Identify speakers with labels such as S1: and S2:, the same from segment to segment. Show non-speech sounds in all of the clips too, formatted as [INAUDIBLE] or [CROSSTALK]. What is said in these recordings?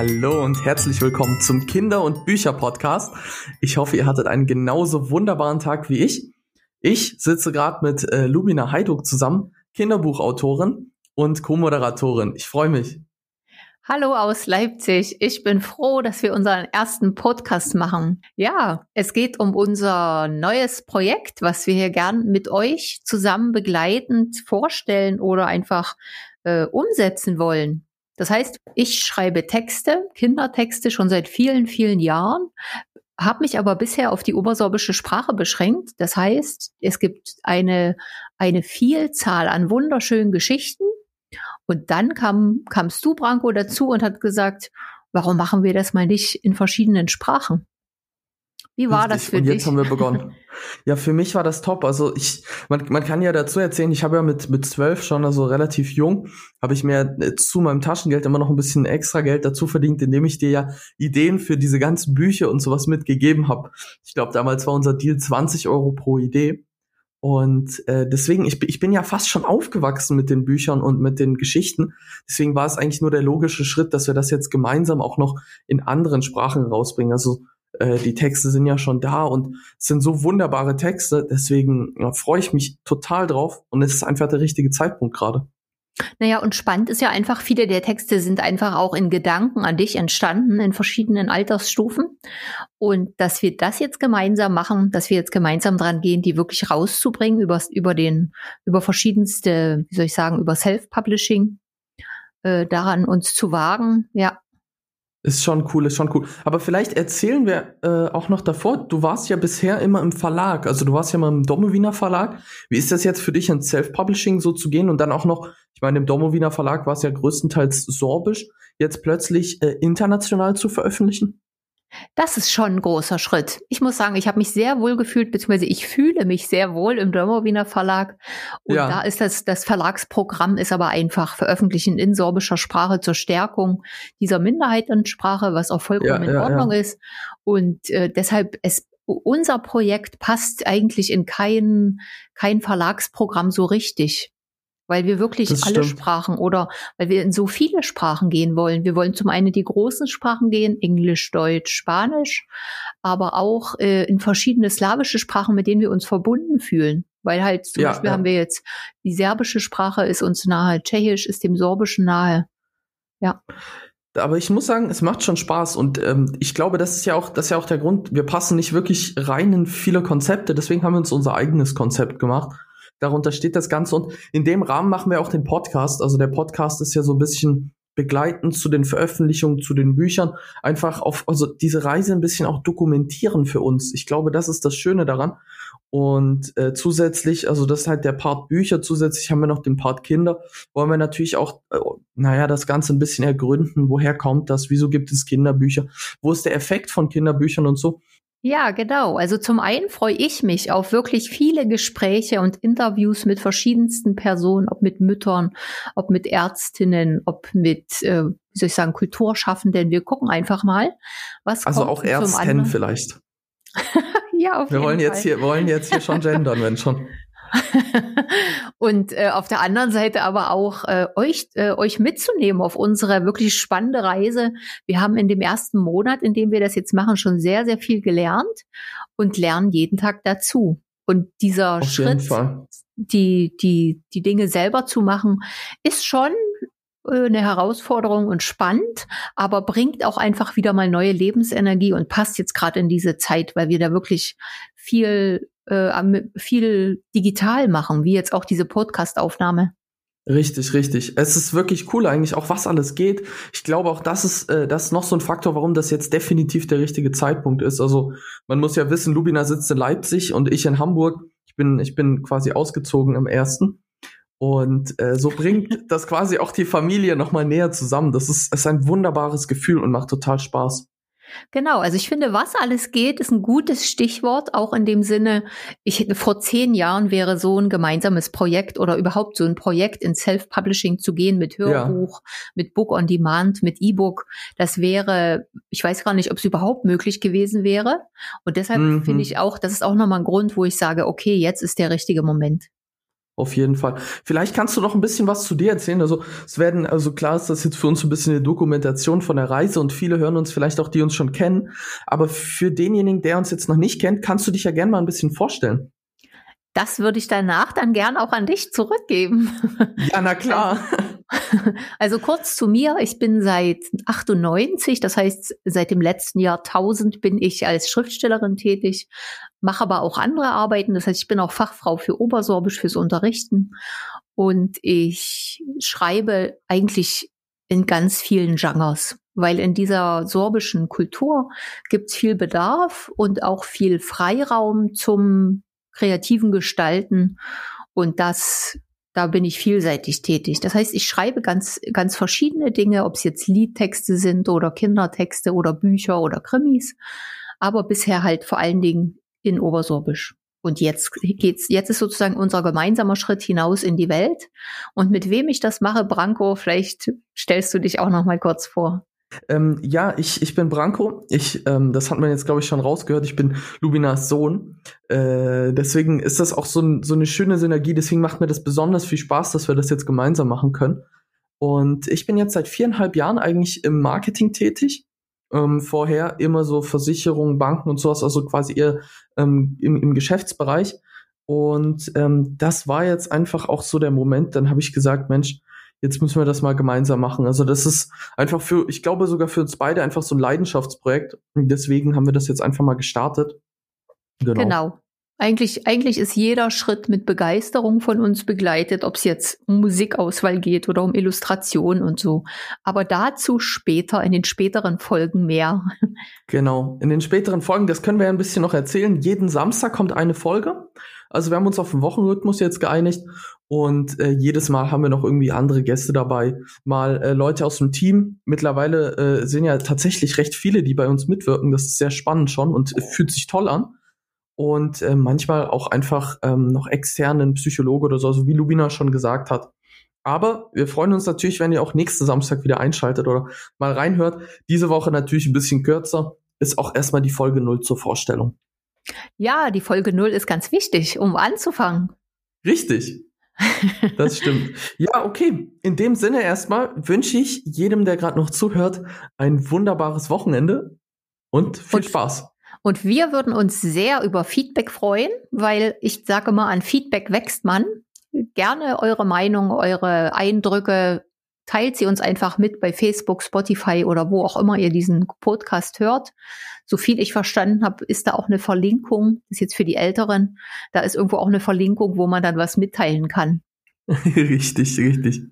S1: Hallo und herzlich willkommen zum Kinder- und Bücher-Podcast. Ich hoffe, ihr hattet einen genauso wunderbaren Tag wie ich. Ich sitze gerade mit äh, Lubina Heiduk zusammen, Kinderbuchautorin und Co-Moderatorin. Ich freue mich.
S2: Hallo aus Leipzig. Ich bin froh, dass wir unseren ersten Podcast machen. Ja, es geht um unser neues Projekt, was wir hier gern mit euch zusammen begleitend vorstellen oder einfach äh, umsetzen wollen. Das heißt, ich schreibe Texte, Kindertexte schon seit vielen, vielen Jahren, habe mich aber bisher auf die obersorbische Sprache beschränkt. Das heißt, es gibt eine, eine Vielzahl an wunderschönen Geschichten. Und dann kam, kamst du, Branko, dazu und hat gesagt, warum machen wir das mal nicht in verschiedenen Sprachen? Wie war Richtig. das für
S1: Und
S2: dich?
S1: jetzt haben wir begonnen. [LAUGHS] Ja, für mich war das top. Also ich, man, man kann ja dazu erzählen, ich habe ja mit mit zwölf schon, also relativ jung, habe ich mir äh, zu meinem Taschengeld immer noch ein bisschen extra Geld dazu verdient, indem ich dir ja Ideen für diese ganzen Bücher und sowas mitgegeben habe. Ich glaube, damals war unser Deal 20 Euro pro Idee. Und äh, deswegen, ich, ich bin ja fast schon aufgewachsen mit den Büchern und mit den Geschichten. Deswegen war es eigentlich nur der logische Schritt, dass wir das jetzt gemeinsam auch noch in anderen Sprachen rausbringen. Also äh, die Texte sind ja schon da und es sind so wunderbare Texte, deswegen ja, freue ich mich total drauf und es ist einfach der richtige Zeitpunkt gerade.
S2: Naja, und spannend ist ja einfach, viele der Texte sind einfach auch in Gedanken an dich entstanden, in verschiedenen Altersstufen. Und dass wir das jetzt gemeinsam machen, dass wir jetzt gemeinsam dran gehen, die wirklich rauszubringen über, über den, über verschiedenste, wie soll ich sagen, über Self-Publishing, äh, daran uns zu wagen, ja,
S1: ist schon cool, ist schon cool. Aber vielleicht erzählen wir äh, auch noch davor, du warst ja bisher immer im Verlag, also du warst ja mal im Domowiner Verlag. Wie ist das jetzt für dich ins Self-Publishing so zu gehen und dann auch noch, ich meine, im Domowiner Verlag war es ja größtenteils sorbisch, jetzt plötzlich äh, international zu veröffentlichen?
S2: Das ist schon ein großer Schritt. Ich muss sagen, ich habe mich sehr wohl gefühlt, beziehungsweise ich fühle mich sehr wohl im Dörmerwiener Verlag. Und ja. da ist das, das Verlagsprogramm ist aber einfach veröffentlichen in sorbischer Sprache zur Stärkung dieser Minderheitensprache, was auch vollkommen ja, in Ordnung ist. Und äh, deshalb, es unser Projekt passt eigentlich in kein, kein Verlagsprogramm so richtig weil wir wirklich das alle stimmt. Sprachen oder weil wir in so viele Sprachen gehen wollen. Wir wollen zum einen die großen Sprachen gehen, Englisch, Deutsch, Spanisch, aber auch äh, in verschiedene slawische Sprachen, mit denen wir uns verbunden fühlen. Weil halt zum ja, Beispiel ja. haben wir jetzt die serbische Sprache ist uns nahe, Tschechisch ist dem Sorbischen nahe. Ja.
S1: Aber ich muss sagen, es macht schon Spaß und ähm, ich glaube, das ist ja auch, das ist ja auch der Grund. Wir passen nicht wirklich rein in viele Konzepte, deswegen haben wir uns unser eigenes Konzept gemacht darunter steht das Ganze. Und in dem Rahmen machen wir auch den Podcast. Also der Podcast ist ja so ein bisschen begleitend zu den Veröffentlichungen, zu den Büchern. Einfach auf, also diese Reise ein bisschen auch dokumentieren für uns. Ich glaube, das ist das Schöne daran. Und äh, zusätzlich, also das ist halt der Part Bücher, zusätzlich haben wir noch den Part Kinder, wollen wir natürlich auch, äh, naja, das Ganze ein bisschen ergründen, woher kommt das, wieso gibt es Kinderbücher, wo ist der Effekt von Kinderbüchern und so.
S2: Ja, genau. Also zum einen freue ich mich auf wirklich viele Gespräche und Interviews mit verschiedensten Personen, ob mit Müttern, ob mit Ärztinnen, ob mit, äh, wie soll ich sagen, Kulturschaffenden. Wir gucken einfach mal, was
S1: Also auch Ärztinnen vielleicht. [LAUGHS]
S2: ja, auf
S1: Wir
S2: jeden
S1: wollen
S2: Fall.
S1: jetzt hier, wollen jetzt hier schon gendern, wenn schon. [LAUGHS] [LAUGHS]
S2: und äh, auf der anderen Seite aber auch äh, euch, äh, euch mitzunehmen auf unsere wirklich spannende Reise. Wir haben in dem ersten Monat, in dem wir das jetzt machen, schon sehr, sehr viel gelernt und lernen jeden Tag dazu. Und dieser auf Schritt, die, die, die Dinge selber zu machen, ist schon äh, eine Herausforderung und spannend, aber bringt auch einfach wieder mal neue Lebensenergie und passt jetzt gerade in diese Zeit, weil wir da wirklich viel äh, viel digital machen, wie jetzt auch diese Podcast-Aufnahme.
S1: Richtig, richtig. Es ist wirklich cool eigentlich, auch was alles geht. Ich glaube auch, das ist, äh, das ist noch so ein Faktor, warum das jetzt definitiv der richtige Zeitpunkt ist. Also man muss ja wissen, Lubina sitzt in Leipzig und ich in Hamburg. Ich bin, ich bin quasi ausgezogen im ersten. Und äh, so bringt [LAUGHS] das quasi auch die Familie nochmal näher zusammen. Das ist, ist ein wunderbares Gefühl und macht total Spaß.
S2: Genau, also ich finde, was alles geht, ist ein gutes Stichwort, auch in dem Sinne, ich vor zehn Jahren wäre so ein gemeinsames Projekt oder überhaupt so ein Projekt in Self-Publishing zu gehen mit Hörbuch, ja. mit Book on Demand, mit E-Book. Das wäre, ich weiß gar nicht, ob es überhaupt möglich gewesen wäre. Und deshalb mhm. finde ich auch, das ist auch nochmal ein Grund, wo ich sage, okay, jetzt ist der richtige Moment.
S1: Auf jeden Fall. Vielleicht kannst du noch ein bisschen was zu dir erzählen. Also es werden, also klar ist das jetzt für uns ein bisschen eine Dokumentation von der Reise und viele hören uns vielleicht auch, die uns schon kennen. Aber für denjenigen, der uns jetzt noch nicht kennt, kannst du dich ja gerne mal ein bisschen vorstellen.
S2: Das würde ich danach dann gern auch an dich zurückgeben.
S1: Ja, na klar. [LAUGHS]
S2: Also kurz zu mir. Ich bin seit 98, das heißt seit dem letzten Jahrtausend bin ich als Schriftstellerin tätig, mache aber auch andere Arbeiten. Das heißt, ich bin auch Fachfrau für Obersorbisch, fürs Unterrichten. Und ich schreibe eigentlich in ganz vielen Genres, weil in dieser sorbischen Kultur gibt es viel Bedarf und auch viel Freiraum zum kreativen Gestalten. Und das da bin ich vielseitig tätig. Das heißt, ich schreibe ganz, ganz verschiedene Dinge, ob es jetzt Liedtexte sind oder Kindertexte oder Bücher oder Krimis, aber bisher halt vor allen Dingen in Obersorbisch. Und jetzt geht's, jetzt ist sozusagen unser gemeinsamer Schritt hinaus in die Welt. Und mit wem ich das mache, Branko, vielleicht stellst du dich auch noch mal kurz vor.
S1: Ähm, ja, ich, ich bin Branko. Ich, ähm, das hat man jetzt, glaube ich, schon rausgehört. Ich bin Lubinas Sohn. Äh, deswegen ist das auch so, so eine schöne Synergie. Deswegen macht mir das besonders viel Spaß, dass wir das jetzt gemeinsam machen können. Und ich bin jetzt seit viereinhalb Jahren eigentlich im Marketing tätig. Ähm, vorher immer so Versicherungen, Banken und sowas, also quasi eher ähm, im, im Geschäftsbereich. Und ähm, das war jetzt einfach auch so der Moment. Dann habe ich gesagt, Mensch, jetzt müssen wir das mal gemeinsam machen. Also das ist einfach für, ich glaube sogar für uns beide einfach so ein Leidenschaftsprojekt. Und deswegen haben wir das jetzt einfach mal gestartet.
S2: Genau. genau. Eigentlich, eigentlich ist jeder Schritt mit Begeisterung von uns begleitet, ob es jetzt um Musikauswahl geht oder um Illustration und so. Aber dazu später, in den späteren Folgen mehr.
S1: Genau, in den späteren Folgen, das können wir ja ein bisschen noch erzählen. Jeden Samstag kommt eine Folge. Also wir haben uns auf den Wochenrhythmus jetzt geeinigt und äh, jedes Mal haben wir noch irgendwie andere Gäste dabei. Mal äh, Leute aus dem Team. Mittlerweile äh, sind ja tatsächlich recht viele, die bei uns mitwirken. Das ist sehr spannend schon und äh, fühlt sich toll an. Und äh, manchmal auch einfach ähm, noch externen Psychologe oder so, also wie Lubina schon gesagt hat. Aber wir freuen uns natürlich, wenn ihr auch nächsten Samstag wieder einschaltet oder mal reinhört. Diese Woche natürlich ein bisschen kürzer. Ist auch erstmal die Folge null zur Vorstellung.
S2: Ja, die Folge null ist ganz wichtig, um anzufangen.
S1: Richtig. Das stimmt. [LAUGHS] Ja, okay. In dem Sinne erstmal wünsche ich jedem, der gerade noch zuhört, ein wunderbares Wochenende und viel und, Spaß.
S2: Und wir würden uns sehr über Feedback freuen, weil ich sage mal, an Feedback wächst man. Gerne eure Meinung, eure Eindrücke, teilt sie uns einfach mit bei Facebook, Spotify oder wo auch immer ihr diesen Podcast hört. So viel ich verstanden habe, ist da auch eine Verlinkung, das ist jetzt für die Älteren, da ist irgendwo auch eine Verlinkung, wo man dann was mitteilen kann. [LAUGHS]
S1: richtig, richtig.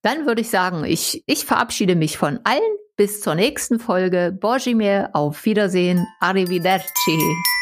S2: Dann würde ich sagen, ich, ich verabschiede mich von allen. Bis zur nächsten Folge. Bojimir, auf Wiedersehen. Arrivederci.